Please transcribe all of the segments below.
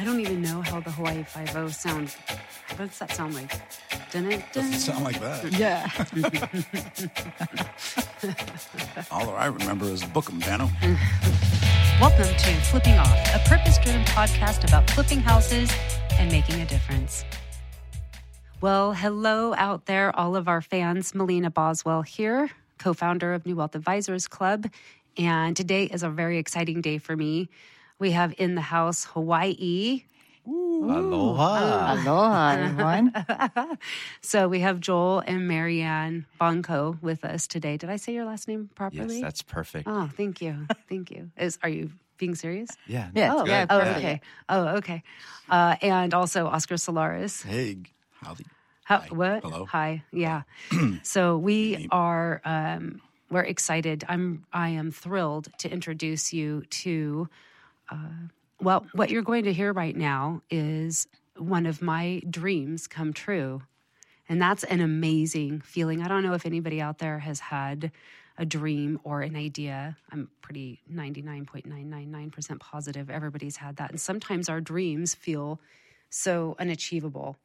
I don't even know how the Hawaii Five O sounds. What does that sound like? Dun it, dun. Doesn't sound like that. Yeah. All I remember is Book 'em, Danno. Welcome to Flipping Off, a purpose driven podcast about flipping houses and making a difference. Well, hello out there, all of our fans. Melina Boswell here, co founder of New Wealth Advisors Club. And today is a very exciting day for me. We have in the house Hawaii. Aloha. Aloha, everyone. So we have Joel and Marianne Bongco with us today. Did I say your last name properly? Yes, that's perfect. Oh, thank you. Thank you. Is are you being serious? Yeah. Yeah, Oh, yeah, oh, okay. Oh, okay. Uh, and also Oscar Solares. Hey, howdy. How, Hi. what? Hello. Hi. Yeah. so we are um, we're excited. I'm I am thrilled to introduce you to. Uh, well, what you're going to hear right now is one of my dreams come true. And that's an amazing feeling. I don't know if anybody out there has had a dream or an idea. I'm pretty 99.999% positive everybody's had that. And sometimes our dreams feel so unachievable.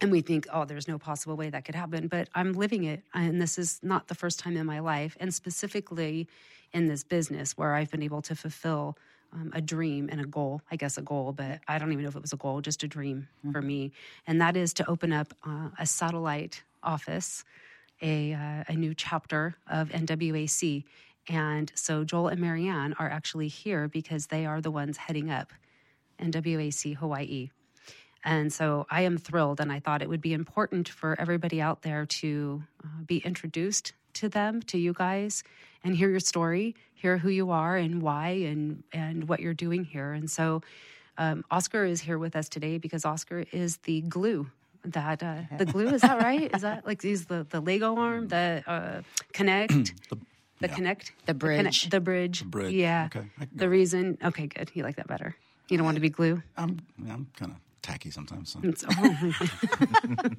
And we think, oh, there's no possible way that could happen. But I'm living it. And this is not the first time in my life. And specifically in this business where I've been able to fulfill um, a dream and a goal, I guess a goal, but I don't even know if it was a goal, just a dream for me. And that is to open up uh, a satellite office, a, uh, a new chapter of NWAC. And so Joel and Marianne are actually here because they are the ones heading up NWAC Hawaii. And so I am thrilled, and I thought it would be important for everybody out there to uh, be introduced to them, to you guys, and hear your story, hear who you are and why, and and what you're doing here. And so, um, Oscar is here with us today because Oscar is the glue. That uh, the glue is that right? Is that like he's the the Lego arm, the uh, connect, the, yeah. connect, The bridge. the bridge, The bridge. Yeah, Okay, the reason. Okay, good. You like that better. You don't want to be glue. I'm, I'm kind of tacky sometimes, so It's- oh.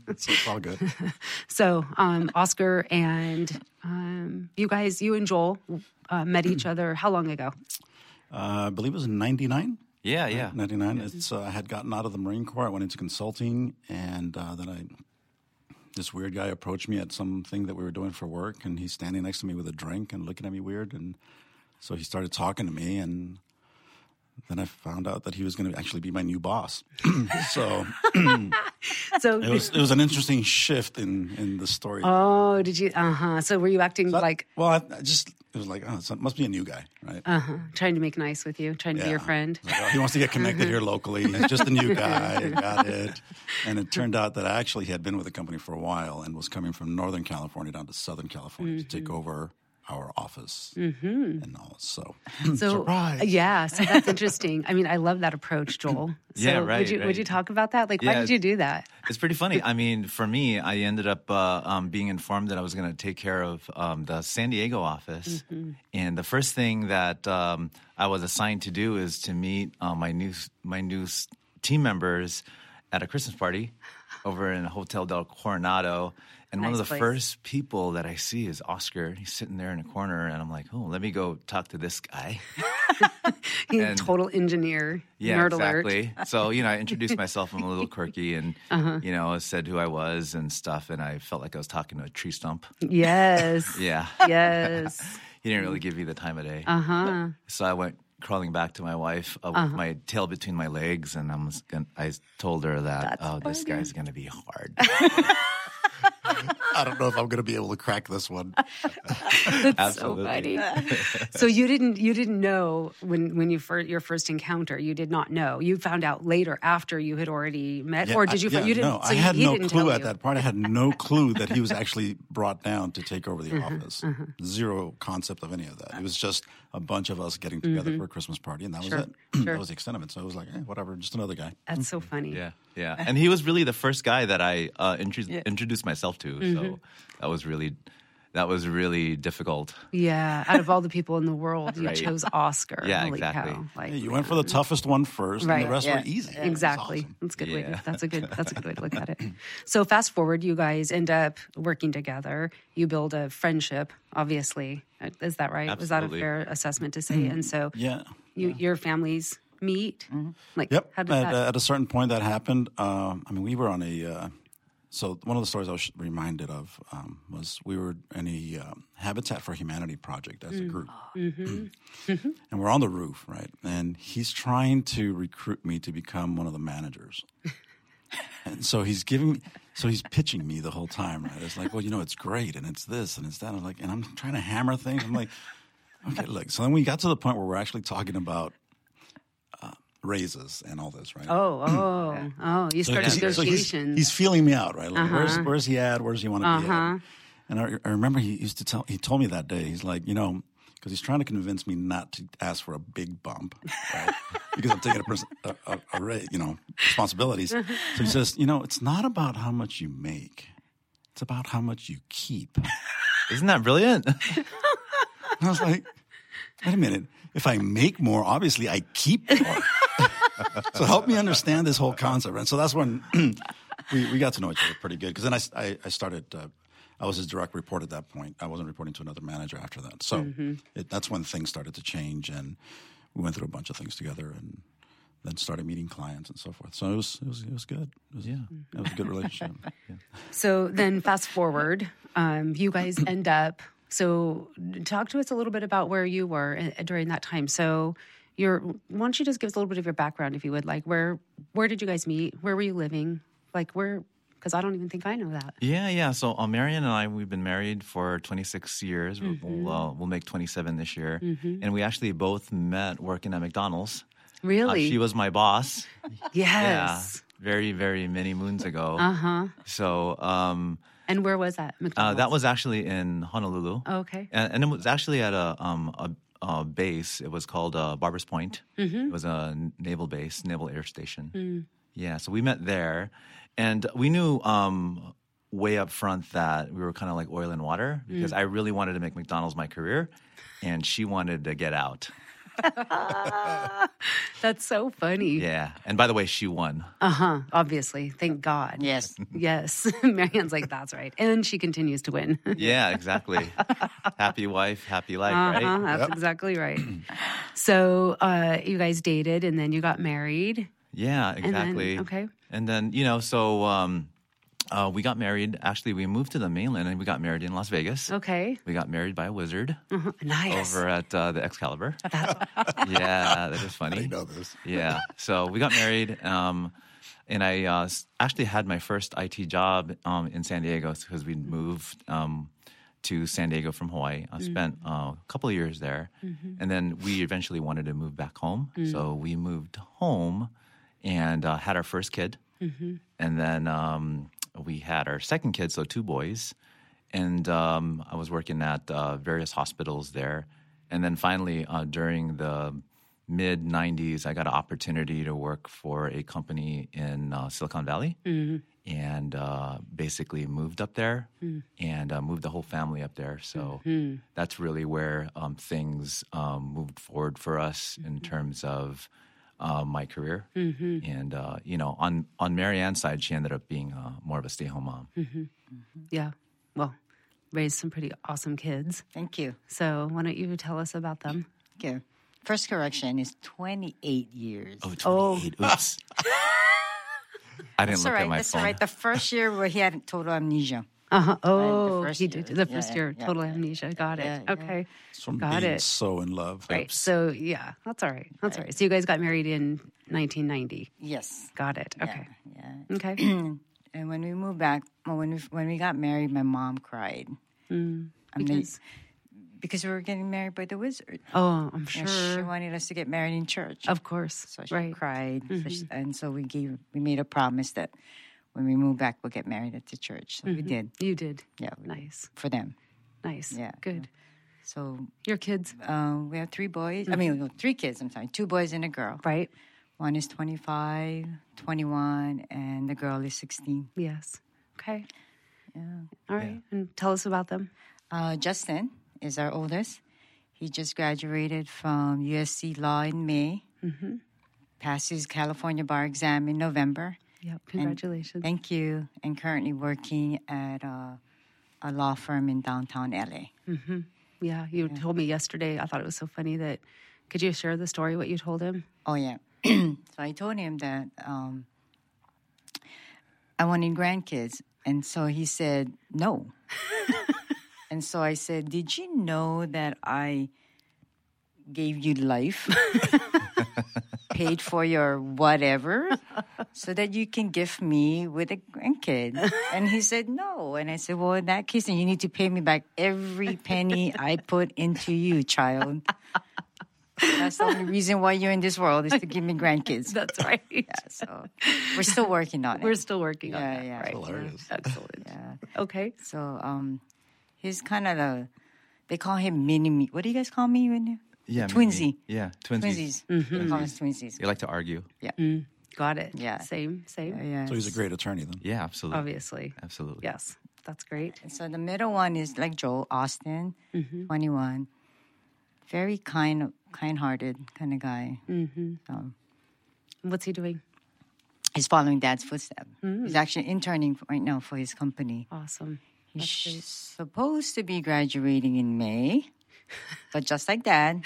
it's, it's all good. So, um, Oscar and um, you guys, you and Joel uh, met each other how long ago? Uh, I believe it was in 99. Yeah, yeah. 99. It's, uh, I had gotten out of the Marine Corps. I went into consulting, and uh, then I this weird guy approached me at something that we were doing for work, and he's standing next to me with a drink and looking at me weird. And so he started talking to me, and then I found out that he was going to actually be my new boss. so So, it was it was an interesting shift in in the story. oh, did you? Uh huh. So, were you acting But- like well, I, I just it was like oh, it must be a new guy, right? uh huh, trying to make nice with you, trying to be your friend? Like, oh, he wants to get connected here locally. He's just a new guy. Got it. And it turned out that I actually had been with the company for a while and was coming from Northern California down to Southern California to take over our office and all. So, So, surprise. yeah. So that's interesting. I mean, I love that approach, Joel. So Yeah, Would right, you would you talk about that? Like, why did you do that? It's pretty funny. I mean, for me, I ended up uh, um, being informed that I was going to take care of um, the San Diego office, and the first thing that um, I was assigned to do is to meet uh, my new my new team members at a Christmas party over in Hotel del Coronado. And one of the place. first people that I see is Oscar. He's sitting there in a corner, and I'm like, "Oh, let me go talk to this guy." He's a total engineer. Yeah, nerd alert. exactly. So you know, I introduced myself. I'm a little quirky, and Uh-huh. you know, said who I was and stuff. And I felt like I was talking to a tree stump. Yes. Yeah, Yes. he didn't really give you the time of day. Uh huh. So I went crawling back to my wife uh, with my tail between my legs, and I'm gonna, I told her that That's oh, this guy's gonna be hard. I don't know if I'm going to be able to crack this one. That's so funny. so you didn't you didn't know when when you first your first encounter you did not know you found out later after you had already met Yeah, or did you I, yeah, you didn't no, so I had he no didn't clue at you. that point. I had no clue that he was actually brought down to take over the office. Zero concept of any of that. It was just a bunch of us getting together for a Christmas party, and that Mm-hmm. Sure, was it. sure. That was the extent of it. So I was like, eh, whatever, just another guy. That's so funny. yeah, yeah. And he was really the first guy that I uh, intro- Yeah. introduced myself to. Mm-hmm. So that was really that was really difficult. Yeah, out of all the people in the world, you Right. chose Oscar. Yeah, Holy exactly. Cow. Like, Yeah, you went for the toughest one first, Right, and the rest yeah. were easy. Exactly. Awesome. That's a good way. To, that's a good. That's a good way to look at it. So fast forward, you guys end up working together. You build a friendship. Obviously, is that right? Was that a fair assessment to say? And so Yeah. you, your families meet? Like, Yep. how did at, that? uh, at a certain point, that happened. Um, I mean, we were on a. Uh, so one of the stories I was reminded of um, was we were in a um, Habitat for Humanity project as a mm. group, ah. mm-hmm. Mm. Mm-hmm. and we're on the roof, right? And he's trying to recruit me to become one of the managers. and so he's giving me, so he's pitching me the whole time, right? It's like, well, you know, it's great, and it's this, and it's that. I'm like, and I'm trying to hammer things. I'm like, okay, look. So then we got to the point where we're actually talking about raises and all this, right? oh, oh, oh! You started Because he- so he's, negotiations. he's feeling me out, right? Like, Uh-huh. where's where's he at? Where's he want to be at? And I, I remember he used to tell. He told me that day. He's like, you know, because he's trying to convince me not to ask for a big bump, right? because I'm taking a, pers- a, a, a ra- you know, responsibilities. So he says, you know, it's not about how much you make; it's about how much you keep. Isn't that brilliant? And I was like, wait a minute. If I make more, obviously I keep more. so help me understand this whole concept. And so that's when we, we got to know each other pretty good. Because then I, I, I started, uh, I was his direct report at that point. I wasn't reporting to another manager after that. So it, that's when things started to change. And we went through a bunch of things together and then started meeting clients and so forth. So it was, it was, it was good. It was, Yeah. It was a good relationship. So then, fast forward, um, you guys end up. So, talk to us a little bit about where you were uh, during that time. So, your why don't you just give us a little bit of your background, if you would? Like, where where did you guys meet? Where were you living? Like, where? Because I don't even think I know that. Yeah, yeah. So uh, Marion and I, we've been married for 26 years. We'll- We'll, uh, we'll make 27 this year. And we actually both met working at McDonald's. Uh, Really? she was my boss. yes. Yeah, very, very many moons ago. Uh huh. So um, And where was that? uh, that was actually in Honolulu. Oh, okay. and, and it was actually at a um a, a base. It was called uh, Barbers Point. Mm-hmm. It was a naval base, naval air station. Mm. Yeah, so we met there, and we knew um way up front that we were kind of like oil and water because Mm. I really wanted to make McDonald's my career, and she wanted to get out. That's so funny. Yeah, and by the way, she won. Uh huh. Obviously, thank God. Yes. Yes. Marianne's like, that's right, and she continues to win. Yeah, exactly. happy wife, happy life, Uh-huh, right? that's exactly right. so uh, you guys dated, and then you got married. Yeah, then- exactly. okay. And then, you know, so um, uh, we got married. Actually, we moved to the mainland and we got married in Las Vegas. Okay. We got married by a wizard Uh-huh. Nice. over at uh, the Excalibur. yeah, that is funny. I know this. Yeah. So we got married. Um, and I uh, actually had my first IT job um, in San Diego because we moved um, to San Diego from Hawaii. I spent uh, a couple of years there. And then we eventually wanted to move back home. So we moved home and uh, had our first kid. And then um, we had our second kid, so two boys. And um, I was working at uh, various hospitals there. And then finally, uh, during the mid 90s, I got an opportunity to work for a company in uh, Silicon Valley and uh, basically moved up there and uh, moved the whole family up there. So that's really where um, things um, moved forward for us in terms of uh, my career. And, uh, you know, on, on Marianne's side, she ended up being uh, more of a stay home mom. yeah. Well, raised some pretty awesome kids. Thank you. So why don't you tell us about them? Okay. First correction is 28 years. Oh, 28. Oops. I didn't that's look all right. at my That's phone. all right. The first year where he had total amnesia. Uh huh. Oh, first he year. did the first yeah, year. yeah, total yeah. amnesia. Got it. Yeah, yeah. okay. From Got being it. so in love. Right. So yeah, that's all right. That's all right. So you guys got married in 1990. Yes. Got it. Okay. Yeah. Okay. And when we moved back, well, when we when we got married, my mom cried I mean, Because because we were getting married by the wizard. oh, I'm And sure. she wanted us to get married in church. Of course. So she right. cried, So she- and so we gave we made a promise that when we move back, we'll get married at the church. So we did. You did. Yeah, did. Nice. for them. Nice. Yeah, Good. So Your kids, um, we have three boys. I mean, three kids. I'm sorry, two boys and a girl. right? One is 25, 21, and the girl is 16. Yes. Okay. Yeah. All right. And tell us about them. Uh, Justin is our oldest. He just graduated from USC Law in May. Mm-hmm. Passed his California bar exam in November. Yep. And Congratulations. Thank you. And currently working at uh, a law firm in downtown LA. yeah. You told me yesterday. I thought it was so funny that. Could you share the story? What you told him? Oh yeah. so I told him that um, I wanted grandkids. And so he said, no. and so I said, Did you know that I gave you life? paid for your whatever so that you can gift me with a grandkid. And he said, no. And I said, well, in that case, then you need to pay me back every penny I put into you, child. That's the only reason why you're in this world is to give me grandkids. That's right. Yeah, so we're still working on it. We're still working on Yeah, that. yeah. Right. Hilarious. Excellent. yeah. Okay. So um, he's kind of the. They call him mini me. What do you guys call me when you? Yeah, me- Twinsy. Yeah, twinsies. Twinsies. Mm-hmm. They call us twinsies. You like to argue? Yeah. Mm. Got it. Yeah. Same. Same. Oh, yeah. So he's a great attorney then. Yeah, absolutely. Obviously. Absolutely. Yes. That's great. And so the middle one is like Joel Austin, mm-hmm. 21. Very kind, kind-hearted kind of guy. Mm-hmm. What's he doing? He's following Dad's footsteps. Mm. He's actually interning right now for his company. Awesome. He's supposed to be graduating in May, but just like Dad,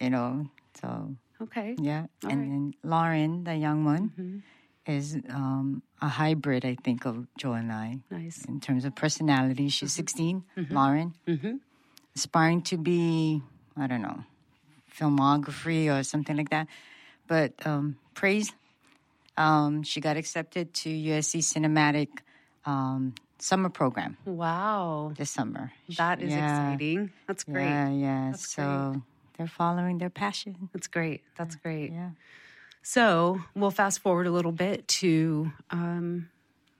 you know. So Okay. yeah, and then Lauren, the young one, is um, a hybrid, I think, of Joe and I. Nice. in terms of personality. She's 16, Lauren. Aspiring to be, I don't know, filmography or something like that. But um, praise, um, she got accepted to USC Cinematic um, summer program Wow. this summer. That is Yeah. exciting. That's great. Yeah, yeah. That's so they're following their passion. That's great. That's great. Yeah. So we'll fast forward a little bit to um,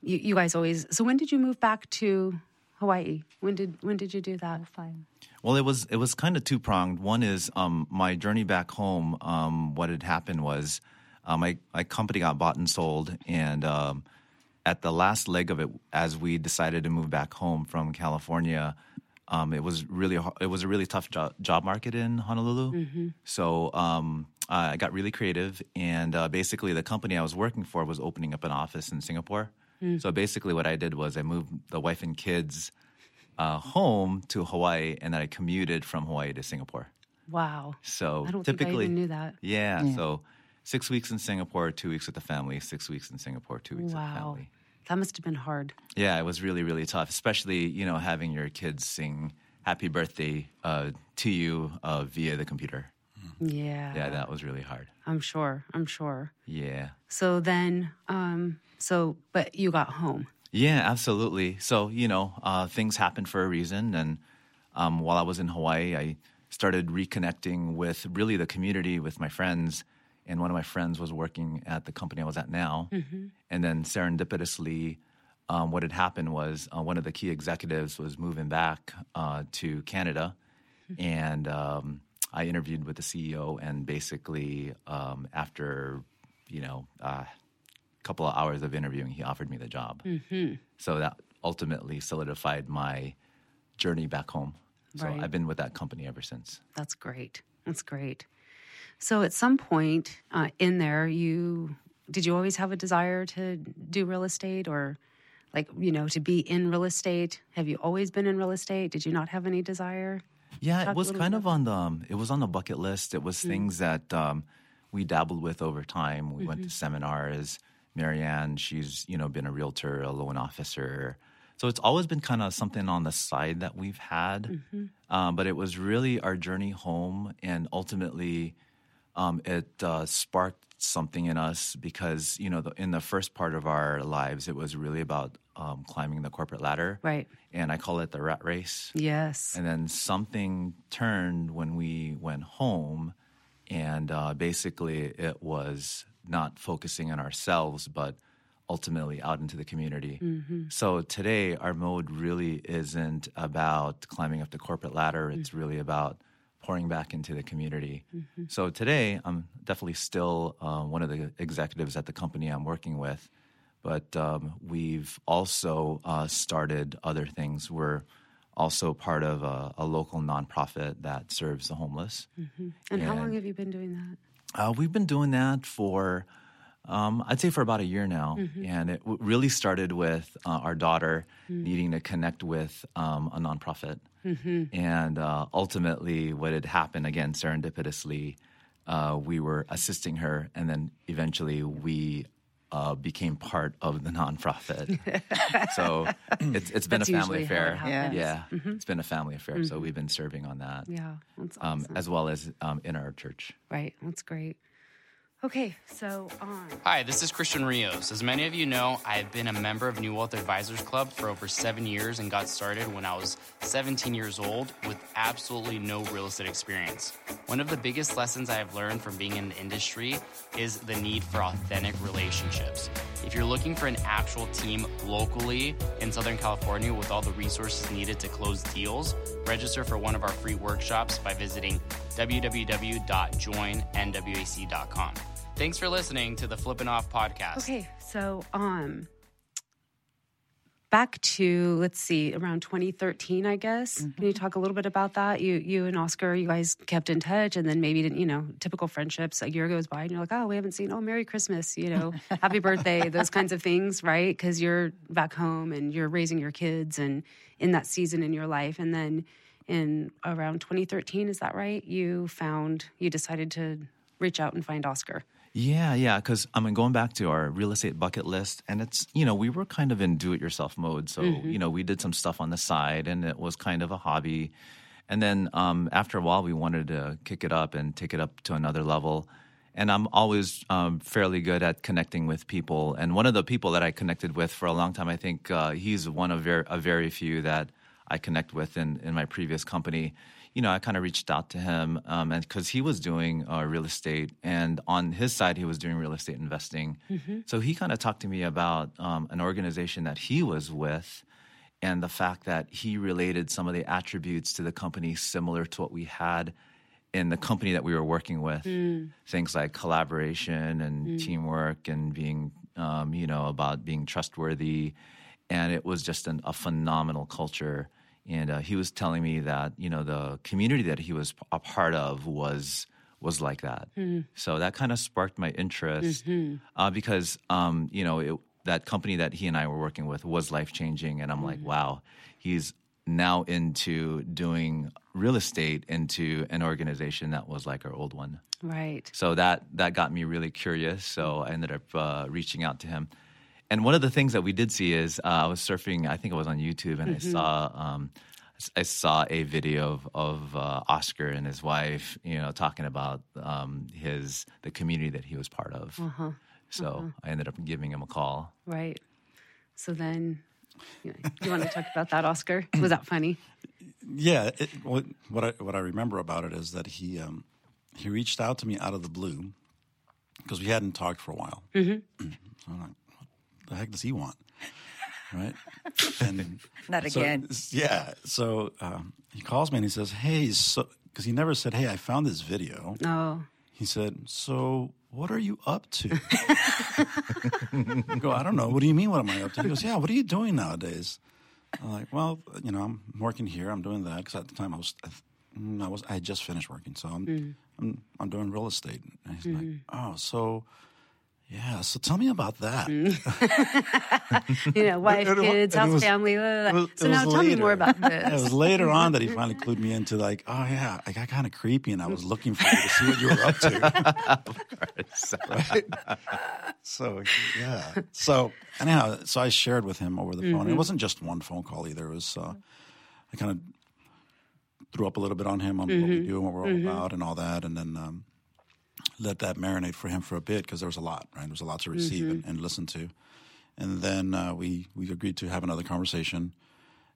you, you guys always. So when did you move back to Hawaii? When did when did you do that? Fine. Well, it was it was kind of two pronged. One is um, my journey back home. Um, what had happened was uh, my my company got bought and sold, and um, at the last leg of it, as we decided to move back home from California, um, it was really it was a really tough job, job market in Honolulu. So um, I got really creative, and uh, basically the company I was working for was opening up an office in Singapore. So basically, what I did was I moved the wife and kids uh, home to Hawaii, and then I commuted from Hawaii to Singapore. Wow. So I don't typically, think I even knew that. Yeah, So six weeks in Singapore, two weeks with the family. Six weeks in Singapore, two weeks with the family. That must have been hard. Yeah, it was really really tough, especially you know having your kids sing "Happy Birthday" uh, to you uh, via the computer. Yeah. Yeah, that was really hard. I'm sure. I'm sure. Yeah. So then, um, so but you got home. Yeah, absolutely. So, you know, uh, things happen for a reason. And um, while I was in Hawaii, I started reconnecting with really the community, with my friends. And one of my friends was working at the company I was at now. And then serendipitously, um, what had happened was uh, one of the key executives was moving back uh, to Canada. And um, I interviewed with the CEO, and basically, um, after, you know, uh, couple of hours of interviewing, he offered me the job. So that ultimately solidified my journey back home. So Right. I've been with that company ever since. That's great. That's great. So at some point uh, in there, you did you always have a desire to do real estate or like you know to be in real estate? Have you always been in real estate? Did you not have any desire? Yeah, Talk it was kind bit of on the um, it was on the bucket list. It was things that um, we dabbled with over time. We went to seminars. Marianne, she's you know been a realtor, a loan officer. So it's always been kind of something on the side that we've had. Um, but it was really our journey home, and ultimately, um, it uh, sparked something in us because you know the, in the first part of our lives, it was really about um, climbing the corporate ladder, Right. and I call it the rat race. Yes. And then something turned when we went home, and uh, basically it was not focusing on ourselves, but ultimately out into the community. So today, our mode really isn't about climbing up the corporate ladder, it's really about pouring back into the community. So today, I'm definitely still uh, one of the executives at the company I'm working with. But um, we've also uh, started other things. We're also part of a, a local nonprofit that serves the homeless. And how long have you been doing that? Uh, we've been doing that for, um, I'd say, for about a year now, and it w- really started with uh, our daughter needing to connect with um, a nonprofit, and uh, ultimately, what had happened again serendipitously. uh, we were assisting her, and then eventually we uh, became part of the nonprofit. so it's it's been a family usually how it affair. happens. Yeah, it's been a family affair. So we've been serving on that, Yeah, that's um, as well as um, in our church. right, that's great. Okay, so um, Hi, this is Christian Rios. As many of you know, I have been a member of New Wealth Advisors Club for over seven years and got started when I was 17 years old with absolutely no real estate experience. One of the biggest lessons I have learned from being in the industry is the need for authentic relationships. If you're looking for an actual team locally in Southern California with all the resources needed to close deals, register for one of our free workshops by visiting www.joinnwac.com. Thanks for listening to the Flippin' Off podcast. okay, so um, back to let's see, around 2013, I guess. Can you talk a little bit about that? You, you and Oscar, you guys kept in touch, and then maybe didn't you know, typical friendships. A year goes by, and you're like, oh, we haven't seen. Oh, Merry Christmas, you know, Happy Birthday, those kinds of things, right? Because you're back home and you're raising your kids, and in that season in your life, and then in around 2013, is that right? You found you decided to reach out and find Oscar. Yeah, yeah. Because I mean, going back to our real estate bucket list, and it's you know we were kind of in do-it-yourself mode, so you know we did some stuff on the side, and it was kind of a hobby. And then um, after a while, we wanted to kick it up and take it up to another level. And I'm always um, fairly good at connecting with people. And one of the people that I connected with for a long time, I think uh, he's one of ver- a very few that I connect with in, in my previous company. You know, I kind of reached out to him, um, and because he was doing uh, real estate, and on his side, he was doing real estate investing. So he kind of talked to me about um, an organization that he was with, and the fact that he related some of the attributes to the company similar to what we had in the company that we were working with. Things like collaboration and teamwork and being, um, you know, about being trustworthy. And it was just an, a phenomenal culture. And uh, he was telling me that, you know, the community that he was a part of was was like that. So that kind of sparked my interest uh, because, um, you know, it, that company that he and I were working with was life changing. And I'm like, wow, he's now into doing real estate into an organization that was like our old one. Right. So that that got me really curious. So I ended up uh, reaching out to him. And one of the things that we did see is uh, I was surfing. I think it was on YouTube, and I saw um, I saw a video of, of uh, Oscar and his wife, you know, talking about um, his the community that he was part of. So I ended up giving him a call. Right. So then, you, you want to talk about that, Oscar? Was that funny? Yeah, it, what, what I what I remember about it is that he um, he reached out to me out of the blue because we hadn't talked for a while. Mm-hmm. So I'm like, what the heck does he want? Right? And Not so- again. yeah. So um, he calls me and he says, "Hey, so because he never said, hey, I found this video." Oh, He said, "So what are you up to?" I go, "I don't know. What do you mean? What am I up to?" He goes, "Yeah. What are you doing nowadays?" I'm like, "Well, you know, I'm working here. I'm doing that because at the time I was, mm, I was, I had just finished working, so I'm, mm. I'm, I'm doing real estate." And he's like, mm-hmm. "Oh, so." Yeah, so tell me about that. you know, wife, And it kids, house, was- family. blah, blah, was- so now tell me more about Yeah, it was later on that he finally clued me into like, oh yeah, I got kind of creepy, and I was looking for you to see what you were up to. Right? So yeah. So anyhow, so I shared with him over the phone. It wasn't just one phone call either. It was uh, I kind of threw up a little bit on him on what we do and what we're all about and all that, and then um, let that marinate for him for a bit because there was a lot, right? There was a lot to receive and, and listen to, and then uh, we we agreed to have another conversation,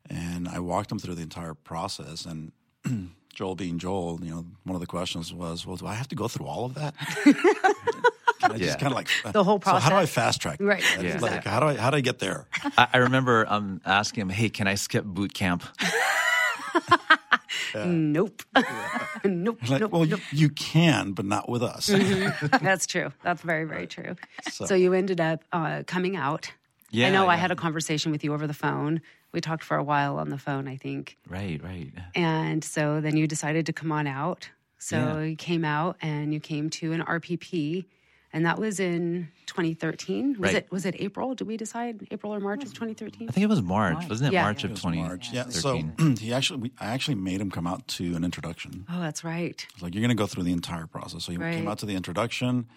and I walked him through the entire process and. Joel being Joel, you know, one of the questions was, "Well, do I have to go through all of that?" Can I Yeah. just kind of like The whole So how do I fast track? Right, Like, exactly. how do I how do I get there? I, I remember um, asking him, "Hey, can I skip boot camp?" Nope. nope. Like, nope. well, nope. you, you can, but not with us. That's true. That's very, very true. So, So- you ended up uh, coming out. Yeah, I Yeah, know I had a conversation with you over the phone. We talked for a while on the phone, I think. Right, right. And so then you decided to come on out. So Yeah. you came out and you came to an RPP and that was in 2013. Was Right. it was it April? Did we decide April or March of 2013? I think it was March, wasn't it? Yeah. March It of 2013. Yeah. So he actually, we, I actually made him come out to an introduction. Oh, that's right. It's like you're going to go through the entire process. So he Right. came out to the introduction,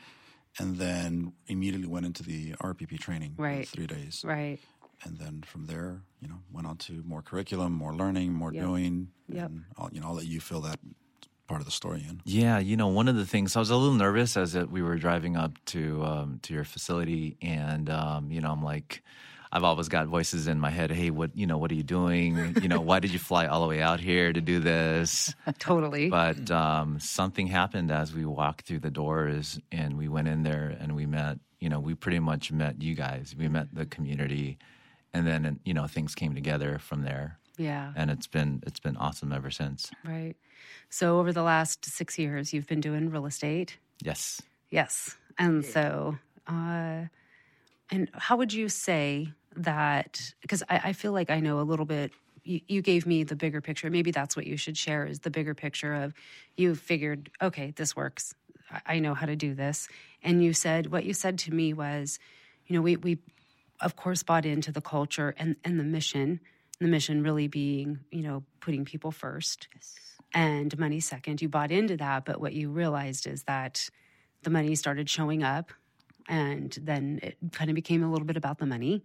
and then immediately went into the RPP training. Right. Three days. Right. And then from there, you know, went on to more curriculum, more learning, more Yep. doing. Yep. And I'll, you know, I'll let you fill that part of the story in. Yeah, you know, one of the things I was a little nervous as it, we were driving up to um, to your facility, and um, you know, I'm like, I've always got voices in my head. Hey, what you know, what are you doing? You know, why did you fly all the way out here to do this? Totally. But um, something happened as we walked through the doors, and we went in there, and we met. You know, we pretty much met you guys. We met the community, and then you know, things came together from there, yeah. and it's been it's been awesome ever since. Right. So over the last six years, you've been doing real estate. Yes. Yes. And so, uh, and how would you say that? Because I, I feel like I know a little bit. You, you gave me the bigger picture. Maybe that's what you should share is the bigger picture of you figured, okay, this works. I, I know how to do this. And you said, what you said to me was, you know, we, we of course bought into the culture and, and the mission, the mission really being, you know, putting people first and money second. You bought into that, but what you realized is that the money started showing up and then it kind of became a little bit about the money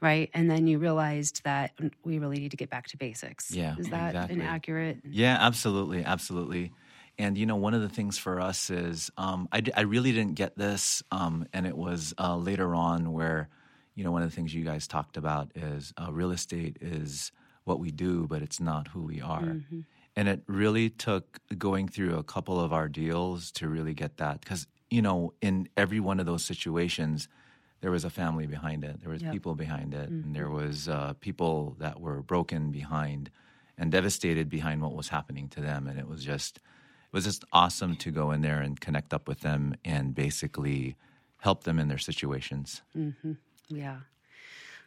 right and then you realized that we really need to get back to basics Yeah, is that exactly. an accurate Yeah, absolutely, absolutely. And you know, one of the things for us is um, I, d- I really didn't get this, um, and it was uh, later on where you know one of the things you guys talked about is uh, real estate is what we do, but it's not who we are. And it really took going through a couple of our deals to really get that. Because you know in every one of those situations there was a family behind it. There was Yep. people behind it. And there was uh, people that were broken behind and devastated behind what was happening to them. And it was just it was just awesome to go in there and connect up with them and basically help them in their situations. Yeah.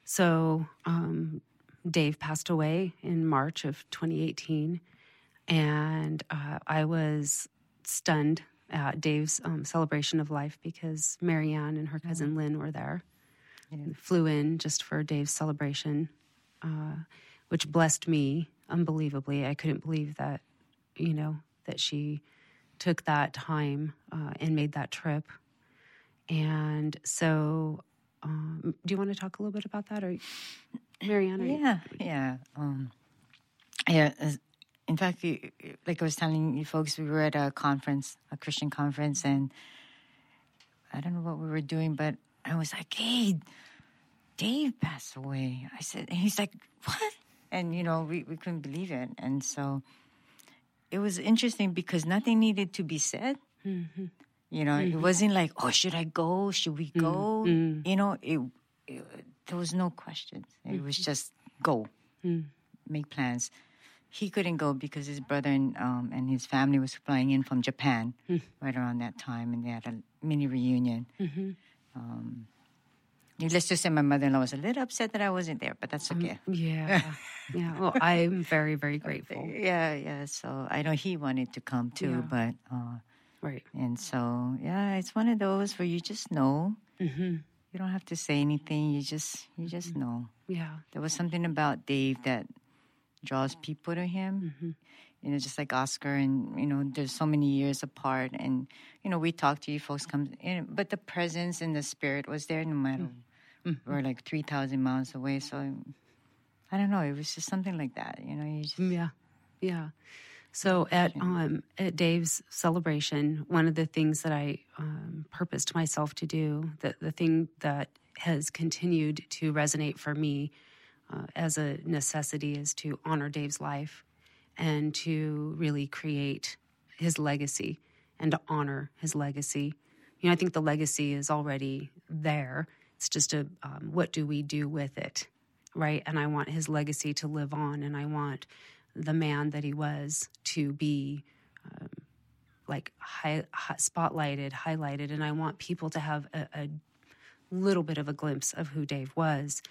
So um, dave passed away in march of 2018 and uh, i was stunned at dave's um, celebration of life because marianne and her cousin lynn were there flew in just for dave's celebration uh, which blessed me unbelievably i couldn't believe that you know that she took that time uh, and made that trip and so um, do you want to talk a little bit about that or marianne are you- Yeah, yeah. Um, yeah. In fact, like I was telling you folks, we were at a conference, a Christian conference, and I don't know what we were doing, but I was like, "Hey, Dave passed away." I said, and he's like, "What?" And you know, we we couldn't believe it, and so it was interesting because nothing needed to be said. Mm-hmm. You know, it mm-hmm. wasn't like, "Oh, should I go? Should we go?" Mm-hmm. You know, it, it there was no questions. It was just go, make plans. He couldn't go because his brother and um, and his family was flying in from Japan right around that time, and they had a mini reunion. Um, let's just say my mother-in-law was a little upset that I wasn't there, but that's okay. yeah yeah well i'm very very grateful Yeah, yeah. So I know he wanted to come too, Yeah. but uh, right and so yeah, it's one of those where you just know. You don't have to say anything. You just you just know. yeah There was something about Dave that draws people to him. You know, just like Oscar, and you know, there's so many years apart, and you know, we talk to you folks come, in, but the presence and the spirit was there no matter. We're like three thousand miles away, so I don't know. It was just something like that. You know, you just Yeah, yeah. So at um, at Dave's celebration, one of the things that I um, purposed myself to do, the the thing that has continued to resonate for me uh, as a necessity, is to honor Dave's life and to really create his legacy and to honor his legacy. You know, I think the legacy is already there. It's just a um, what do we do with it, right? And I want his legacy to live on, and I want the man that he was to be um, like high, high, spotlighted, highlighted, and I want people to have a, a little bit of a glimpse of who Dave was.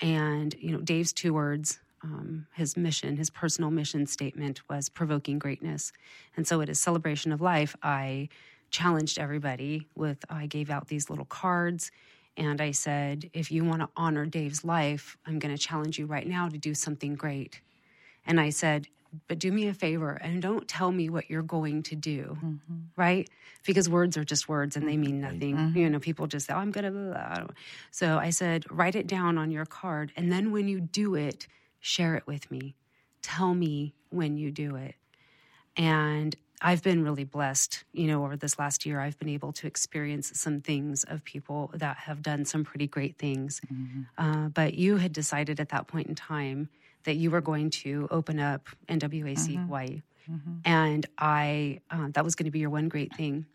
And you know, Dave's two words. Um, his mission, his personal mission statement was provoking greatness. And so at his celebration of life, I challenged everybody with I gave out these little cards and I said, if you want to honor Dave's life, I'm going to challenge you right now to do something great. And I said, but do me a favor and don't tell me what you're going to do, mm-hmm. right? Because words are just words and they mean nothing. Mm-hmm. You know, people just say, oh, I'm going to. So I said, write it down on your card. And then when you do it, share it with me. Tell me when you do it. And I've been really blessed, you know, over this last year. I've been able to experience some things of people that have done some pretty great things. Mm-hmm. Uh, but you had decided at that point in time that you were going to open up NWAC mm-hmm. Hawaii. Mm-hmm. And I, uh, that was going to be your one great thing.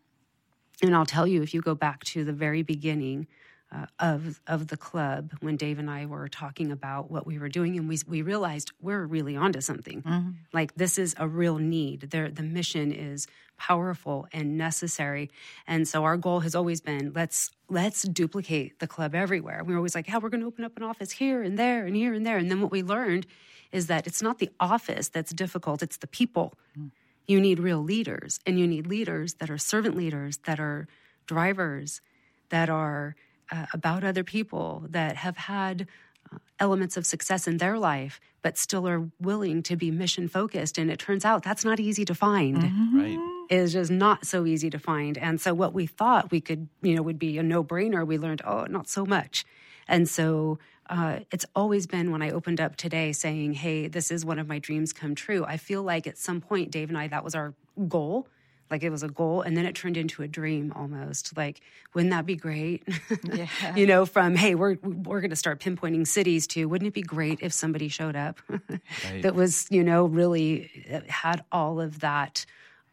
And I'll tell you, if you go back to the very beginning uh, of of the club, when Dave and I were talking about what we were doing, and we we realized we're really onto something. Mm-hmm. Like this is a real need. There, the mission is powerful and necessary. And so our goal has always been let's let's duplicate the club everywhere. We are always like, how we're going to open up an office here and there and here and there. And then what we learned is that it's not the office that's difficult; it's the people. Mm. You need real leaders, and you need leaders that are servant leaders, that are drivers, that are uh, about other people, that have had uh, elements of success in their life, but still are willing to be mission focused. And it turns out that's not easy to find. Mm-hmm. Right. Is just not so easy to find. And so what we thought we could, you know, would be a no brainer, we learned, oh, not so much. And so uh, it's always been when I opened up today saying, hey, this is one of my dreams come true. I feel like at some point, Dave and I, that was our goal like it was a goal and then it turned into a dream almost. Like wouldn't that be great? Yeah. you know from hey we're we're going to start pinpointing cities to wouldn't it be great if somebody showed up right. that was you know really uh, had all of that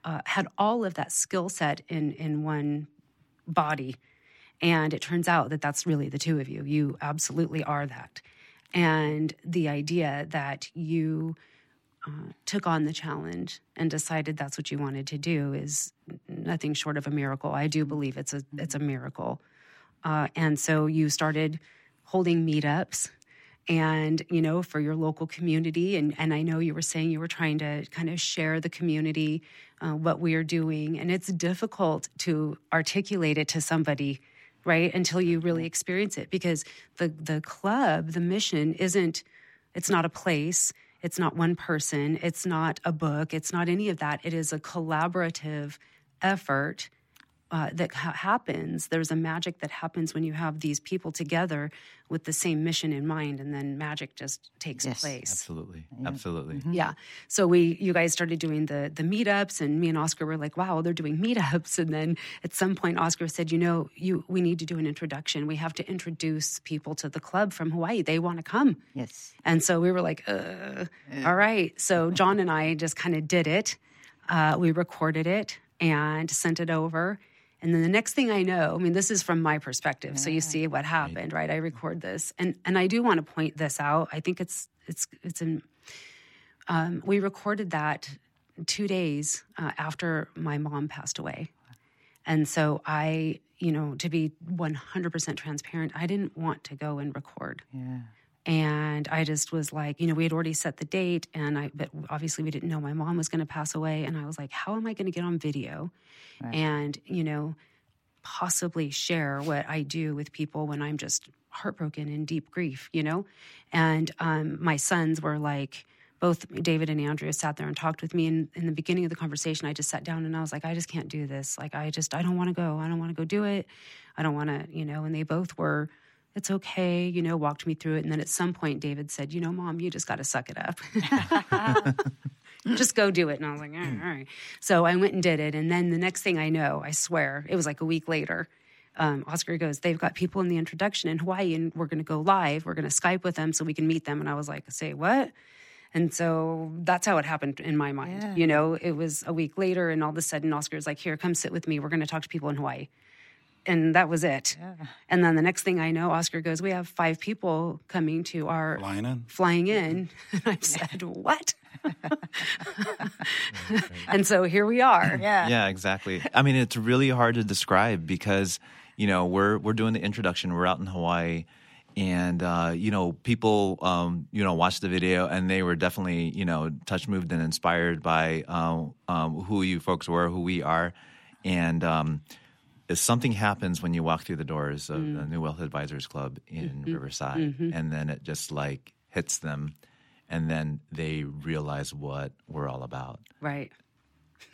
uh, had all of that skill set in in one body? And it turns out that that's really the two of you. You absolutely are that. And the idea that you uh, took on the challenge and decided that's what you wanted to do is nothing short of a miracle. I do believe it's a it's a miracle. Uh, and so you started holding meetups and you know for your local community. And and I know you were saying you were trying to kind of share the community uh, what we are doing. And it's difficult to articulate it to somebody right until you really experience it because the the club the mission isn't it's not a place it's not one person, it's not a book, it's not any of that. It is a collaborative effort uh, that ha- happens. There's a magic that happens when you have these people together with the same mission in mind, and then magic just takes yes, place. Absolutely, yeah. absolutely. Mm-hmm. Yeah. So we, you guys started doing the the meetups, and me and Oscar were like, "Wow, they're doing meetups." And then at some point, Oscar said, "You know, you we need to do an introduction. We have to introduce people to the club from Hawaii. They want to come." Yes. And so we were like, uh, "All right." So John and I just kind of did it. Uh, we recorded it and sent it over and then the next thing I know, I mean, this is from my perspective. Yeah. So you see what happened, right. right? I record this, and and I do want to point this out. I think it's it's it's in. Um, we recorded that two days uh, after my mom passed away, and so I, you know, to be one hundred percent transparent, I didn't want to go and record. Yeah and I just was like, you know, we had already set the date, and I, but obviously we didn't know my mom was going to pass away, and I was like, how am I going to get on video, right. and you know, possibly share what I do with people when I'm just heartbroken and deep grief, you know, and um, my sons were like. Both David and Andrea sat there and talked with me. And in the beginning of the conversation, I just sat down and I was like, I just can't do this. Like, I just, I don't want to go. I don't want to go do it. I don't want to, you know. And they both were it's okay, you know, walked me through it. And then at some point, David said, you know, mom, you just got to suck it up. just go do it. And I was like, all right, all right. So I went and did it. And then the next thing I know, I swear, it was like a week later. Um, Oscar goes, they've got people in the introduction in Hawaii and we're going to go live. We're going to Skype with them so we can meet them. And I was like, say what? And so that's how it happened in my mind. Yeah. You know, it was a week later, and all of a sudden, Oscar's like, here, come sit with me. We're going to talk to people in Hawaii and that was it. Yeah. And then the next thing I know, Oscar goes, "We have five people coming to our flying in." Flying in, and I said, "What?" and so here we are. Yeah, yeah, exactly. I mean, it's really hard to describe because you know we're we're doing the introduction. We're out in Hawaii. And uh, you know, people um, you know watched the video, and they were definitely you know touch moved and inspired by uh, um, who you folks were, who we are, And um, if something happens when you walk through the doors of Mm. the New Wealth Advisors Club in Mm-hmm. Riverside, and then it just like hits them, and then they realize what we're all about. Right.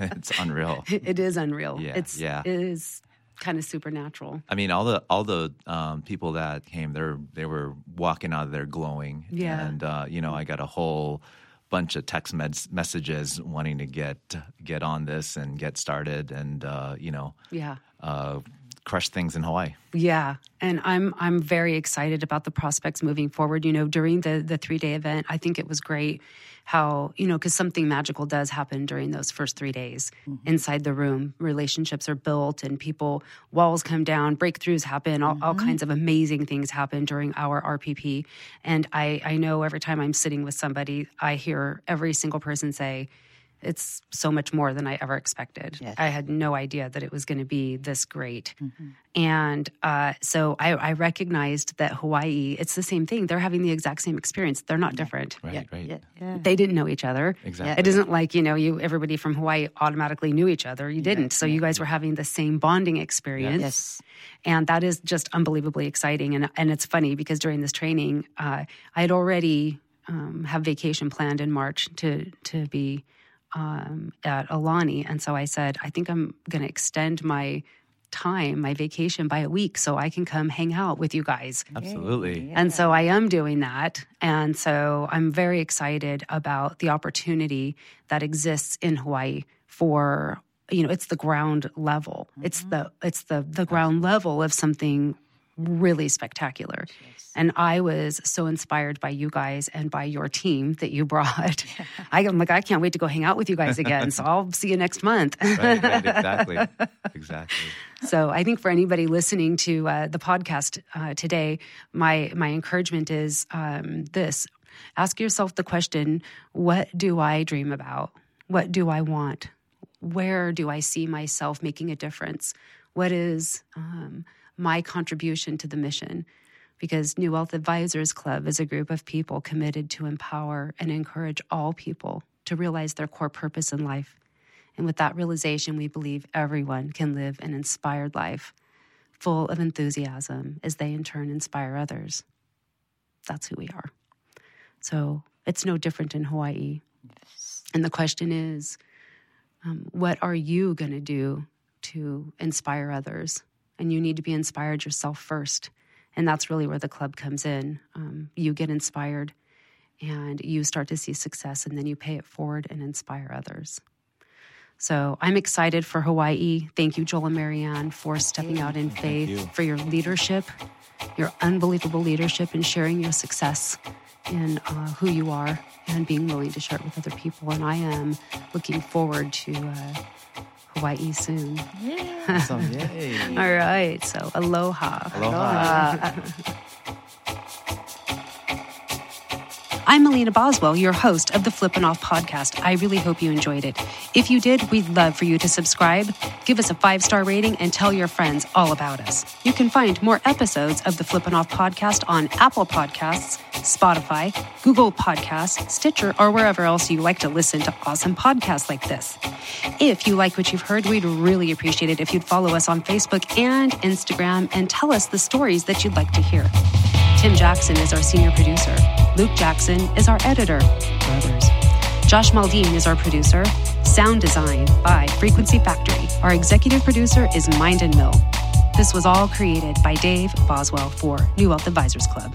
it's unreal. It is unreal. Yeah, It's yeah. it is kind of supernatural. I mean, all the all the um, people that came, they're they were walking out of there glowing. Yeah. and uh, you know, I got a whole bunch of text med- messages wanting to get get on this and get started, and uh, you know, Yeah. uh, crush things in Hawaii. Yeah, and I'm I'm very excited about the prospects moving forward. You know, during the the three day event, I think it was great how you know because something magical does happen during those first three days mm-hmm. inside the room. Relationships are built, and people walls come down, breakthroughs happen, all, all mm-hmm. kinds of amazing things happen during our RPP. And I I know every time I'm sitting with somebody, I hear every single person say. It's so much more than I ever expected. Yes. I had no idea that it was going to be this great. And uh, so I, I recognized that Hawaii, it's the same thing. They're having the exact same experience. They're not different. Right, yeah, right. yeah, yeah. They didn't know each other. Exactly. It isn't like, you know, you everybody from Hawaii automatically knew each other. You didn't. So you guys were having the same bonding experience. Yes. And that is just unbelievably exciting. And and it's funny because during this training, uh, I had already um, have vacation planned in March to to be um, at Aulani, and so I said, I think I'm going to extend my time, my vacation by a week, so I can come hang out with you guys. Absolutely. And so I am doing that. And so I'm very excited about the opportunity that exists in Hawaii for you know, it's the ground level. It's the it's the the ground level of something really spectacular. And I was so inspired by you guys and by your team that you brought. I, am like, I can't wait to go hang out with you guys again. So I'll see you next month. right, right, exactly, exactly. So I think for anybody listening to uh, the podcast uh, today, my my encouragement is um, this: ask yourself the question, "What do I dream about? What do I want? Where do I see myself making a difference? What is um, my contribution to the mission?" Because New Wealth Advisors Club is a group of people committed to empower and encourage all people to realize their core purpose in life. And with that realization, we believe everyone can live an inspired life, full of enthusiasm as they in turn inspire others. That's who we are. So it's no different in Hawaii. And the question is um, what are you going to do to inspire others? And you need to be inspired yourself first. And that's really where the club comes in. Um, you get inspired and you start to see success, and then you pay it forward and inspire others. So I'm excited for Hawaii. Thank you, Joel and Mary Ann, for stepping out in faith, for your leadership, your unbelievable leadership, and sharing your success in uh, who you are and being willing to share it with other people. And I am looking forward to uh, Hawaii soon. Awesome. Yay. All right. So aloha. Aloha. I'm Melina Boswell, your host of the Flippin' Off podcast. I really hope you enjoyed it. If you did, we'd love for you to subscribe, give us a five star rating, and tell your friends all about us. You can find more episodes of the Flippin' Off podcast on Apple Podcasts, Spotify, Google Podcasts, Stitcher, or wherever else you like to listen to awesome podcasts like this. If you like what you've heard, we'd really appreciate it if you'd follow us on Facebook and Instagram and tell us the stories that you'd like to hear. Tim Jackson is our senior producer. Luke Jackson is our editor. Brothers. Josh Maldine is our producer. Sound design by Frequency Factory. Our executive producer is Mind and Mill. This was all created by Dave Boswell for New Wealth Advisors Club.